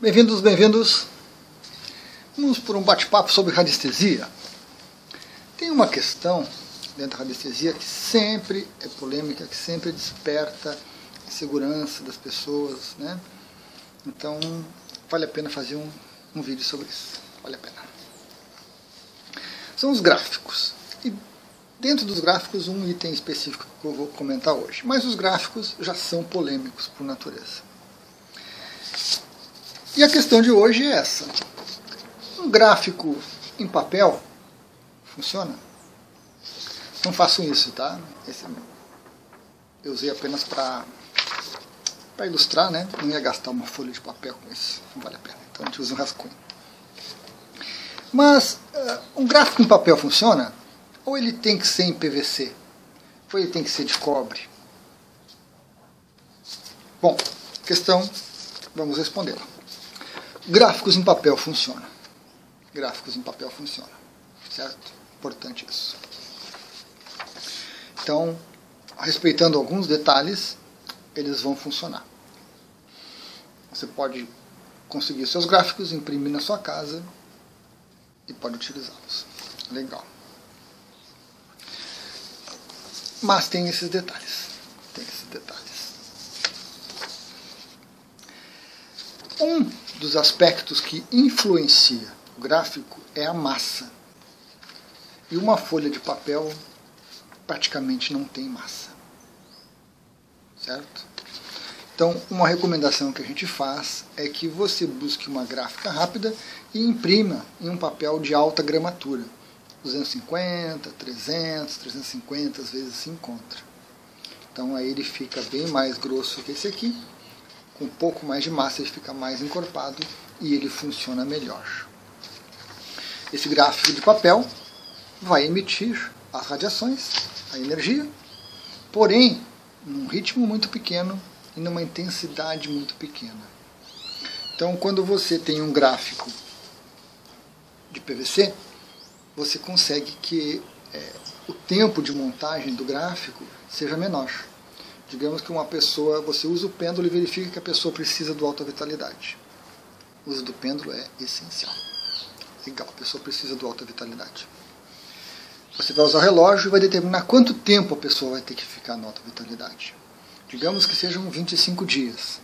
Bem-vindos, bem-vindos. Vamos por um bate-papo sobre radiestesia. Tem uma questão dentro da radiestesia que sempre é polêmica, que sempre desperta a das pessoas, né? Então, vale a pena fazer um, um vídeo sobre isso. Vale a pena. São os gráficos. E dentro dos gráficos, um item específico que eu vou comentar hoje. Mas os gráficos já são polêmicos por natureza. E a questão de hoje é essa. Um gráfico em papel funciona? Não faço isso, tá? Esse eu usei apenas para para ilustrar, né? Não ia gastar uma folha de papel com isso, não vale a pena. Então a gente usa um rascunho. Mas uh, um gráfico em papel funciona? Ou ele tem que ser em PVC? Ou ele tem que ser de cobre? Bom, questão, vamos respondê-la. Gráficos em papel funciona. Gráficos em papel funciona. Certo? Importante isso. Então, respeitando alguns detalhes, eles vão funcionar. Você pode conseguir seus gráficos, imprimir na sua casa e pode utilizá-los. Legal. Mas tem esses detalhes. Tem esses detalhes. Um dos aspectos que influencia o gráfico é a massa. E uma folha de papel praticamente não tem massa. Certo? Então, uma recomendação que a gente faz é que você busque uma gráfica rápida e imprima em um papel de alta gramatura. 250, 300, 350 às vezes se encontra. Então aí ele fica bem mais grosso que esse aqui um pouco mais de massa ele fica mais encorpado e ele funciona melhor. Esse gráfico de papel vai emitir as radiações, a energia, porém num ritmo muito pequeno e numa intensidade muito pequena. Então, quando você tem um gráfico de PVC, você consegue que é, o tempo de montagem do gráfico seja menor. Digamos que uma pessoa, você usa o pêndulo e verifica que a pessoa precisa do alta vitalidade. O uso do pêndulo é essencial. Legal, a pessoa precisa do alta vitalidade. Você vai usar o relógio e vai determinar quanto tempo a pessoa vai ter que ficar na alta vitalidade. Digamos que sejam 25 dias.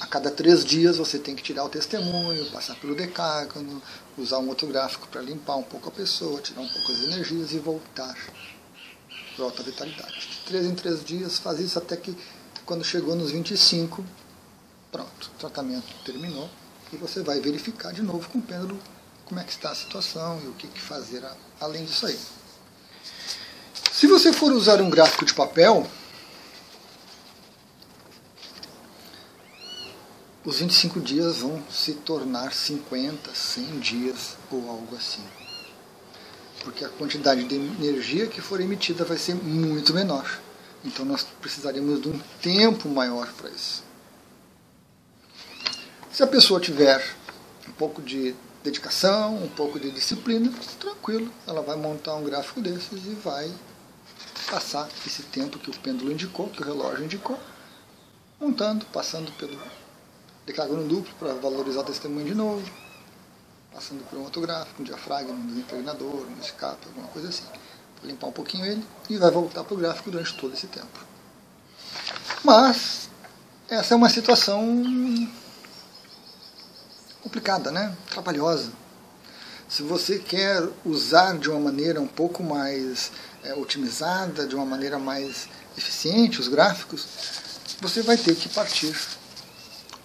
A cada três dias você tem que tirar o testemunho, passar pelo decágono, usar um outro gráfico para limpar um pouco a pessoa, tirar um pouco as energias e voltar para alta vitalidade. De 3 em 3 dias, faz isso até que quando chegou nos 25, pronto, o tratamento terminou e você vai verificar de novo com o pêndulo como é que está a situação e o que, que fazer além disso aí. Se você for usar um gráfico de papel, os 25 dias vão se tornar 50, 100 dias ou algo assim porque a quantidade de energia que for emitida vai ser muito menor. Então nós precisaríamos de um tempo maior para isso. Se a pessoa tiver um pouco de dedicação, um pouco de disciplina, tranquilo, ela vai montar um gráfico desses e vai passar esse tempo que o pêndulo indicou, que o relógio indicou, montando, passando pelo decágono duplo para valorizar o testemunho de novo, passando por um outro gráfico, um diafragma, um desimpregnador, um escape, alguma coisa assim. Vou limpar um pouquinho ele e vai voltar para o gráfico durante todo esse tempo. Mas essa é uma situação complicada, né? trabalhosa. Se você quer usar de uma maneira um pouco mais é, otimizada, de uma maneira mais eficiente os gráficos, você vai ter que partir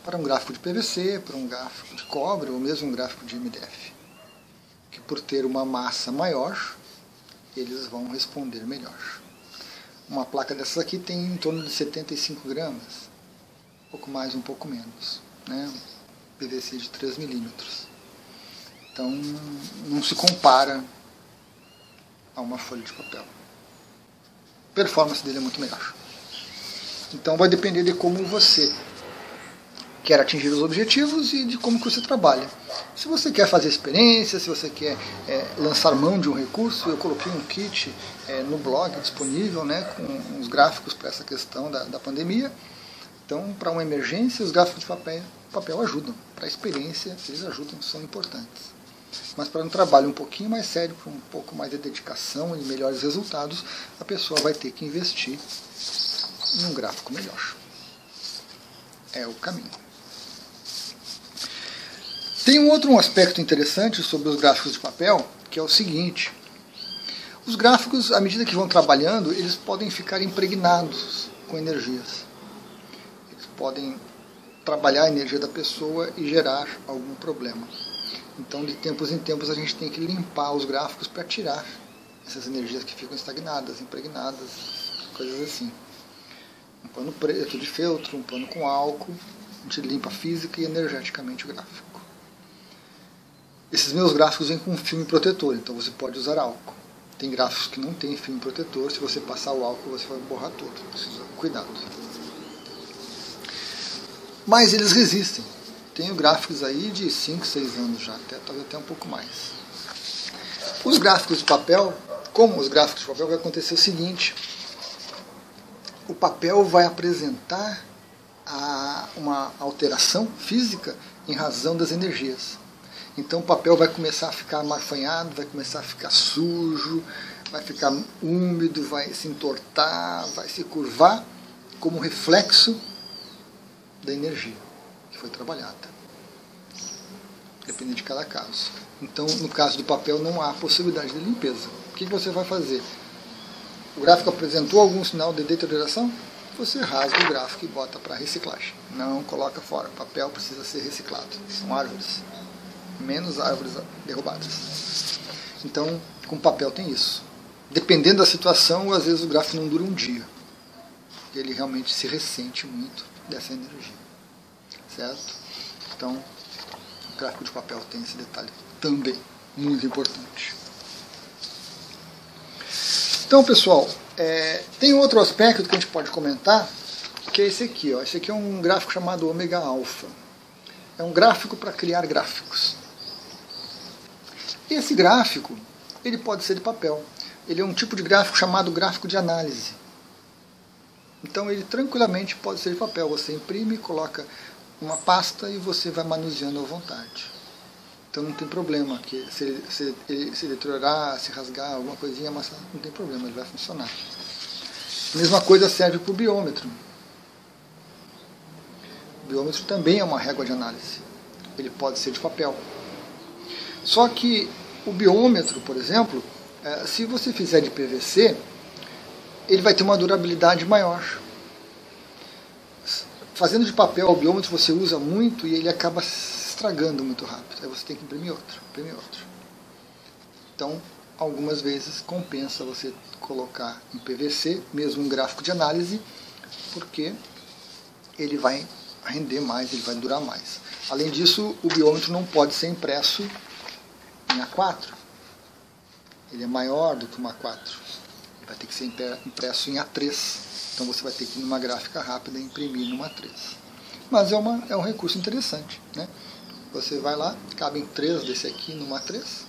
para um gráfico de PVC, para um gráfico de cobre ou mesmo um gráfico de MDF. Que por ter uma massa maior, eles vão responder melhor. Uma placa dessas aqui tem em torno de 75 gramas, um pouco mais, um pouco menos. Né? PVC de 3 milímetros. Então não se compara a uma folha de papel. A performance dele é muito melhor. Então vai depender de como você quer atingir os objetivos e de como que você trabalha. Se você quer fazer experiência, se você quer é, lançar mão de um recurso, eu coloquei um kit é, no blog disponível, né, com uns gráficos para essa questão da, da pandemia. Então, para uma emergência, os gráficos de papel, papel ajudam. Para a experiência, eles ajudam, são importantes. Mas para um trabalho um pouquinho mais sério, com um pouco mais de dedicação e melhores resultados, a pessoa vai ter que investir em um gráfico melhor. É o caminho. Tem um outro aspecto interessante sobre os gráficos de papel, que é o seguinte. Os gráficos, à medida que vão trabalhando, eles podem ficar impregnados com energias. Eles podem trabalhar a energia da pessoa e gerar algum problema. Então, de tempos em tempos, a gente tem que limpar os gráficos para tirar essas energias que ficam estagnadas, impregnadas, coisas assim. Um pano preto de feltro, um pano com álcool, a gente limpa física e energeticamente o gráfico. Esses meus gráficos vêm com filme protetor, então você pode usar álcool. Tem gráficos que não tem filme protetor, se você passar o álcool você vai borrar tudo. Precisa cuidado. Mas eles resistem. Tenho gráficos aí de 5, 6 anos já, até, talvez até um pouco mais. Os gráficos de papel, como os gráficos de papel, vai acontecer o seguinte: o papel vai apresentar a, uma alteração física em razão das energias. Então o papel vai começar a ficar amarfanhado, vai começar a ficar sujo, vai ficar úmido, vai se entortar, vai se curvar como reflexo da energia que foi trabalhada. Depende de cada caso. Então, no caso do papel, não há possibilidade de limpeza. O que você vai fazer? O gráfico apresentou algum sinal de deterioração? Você rasga o gráfico e bota para reciclagem. Não coloca fora. O papel precisa ser reciclado. São árvores. Menos árvores derrubadas. Então, com papel tem isso. Dependendo da situação, às vezes o gráfico não dura um dia. Ele realmente se ressente muito dessa energia. Certo? Então, o gráfico de papel tem esse detalhe também, muito importante. Então, pessoal, é, tem outro aspecto que a gente pode comentar, que é esse aqui. Ó. Esse aqui é um gráfico chamado ômega alfa. É um gráfico para criar gráficos. Esse gráfico, ele pode ser de papel. Ele é um tipo de gráfico chamado gráfico de análise. Então ele tranquilamente pode ser de papel. Você imprime, coloca uma pasta e você vai manuseando à vontade. Então não tem problema, que se, se, se deteriorar, se rasgar, alguma coisinha, mas não tem problema, ele vai funcionar. A mesma coisa serve para o biômetro. O biômetro também é uma régua de análise. Ele pode ser de papel. Só que o biômetro, por exemplo, é, se você fizer de PVC, ele vai ter uma durabilidade maior. Fazendo de papel o biômetro você usa muito e ele acaba estragando muito rápido. Aí você tem que imprimir outro, imprimir outro. Então, algumas vezes compensa você colocar em PVC, mesmo um gráfico de análise, porque ele vai render mais, ele vai durar mais. Além disso, o biômetro não pode ser impresso A4. Ele é maior do que uma A4. Ele vai ter que ser impresso em A3. Então você vai ter que numa gráfica rápida imprimir numa 3. Mas é, uma, é um recurso interessante. Né? Você vai lá, cabem três desse aqui numa 3,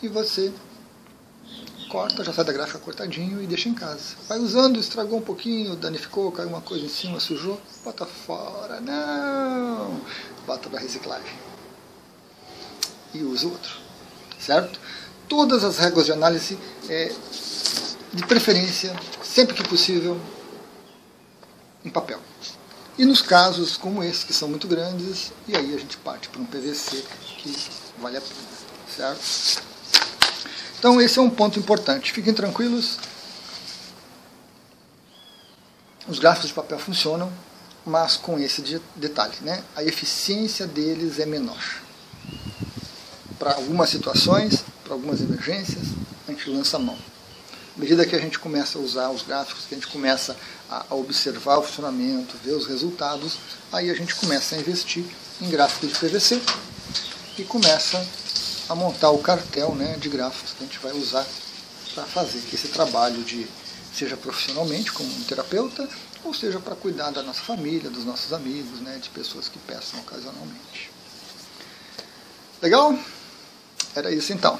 e você corta, já sai da gráfica cortadinho e deixa em casa. Vai usando, estragou um pouquinho, danificou, caiu uma coisa em cima, sujou, bota fora. Não! Bota para reciclagem. E usa outro. Certo? Todas as regras de análise é, de preferência, sempre que possível, em papel. E nos casos como esse, que são muito grandes, e aí a gente parte para um PVC que vale a pena, certo? Então esse é um ponto importante. Fiquem tranquilos. Os gráficos de papel funcionam, mas com esse detalhe, né? A eficiência deles é menor. Para algumas situações, para algumas emergências, a gente lança a mão. À medida que a gente começa a usar os gráficos, que a gente começa a observar o funcionamento, ver os resultados, aí a gente começa a investir em gráficos de PVC e começa a montar o cartel né, de gráficos que a gente vai usar para fazer esse trabalho de seja profissionalmente como um terapeuta ou seja para cuidar da nossa família, dos nossos amigos, né, de pessoas que peçam ocasionalmente. Legal? Era isso então.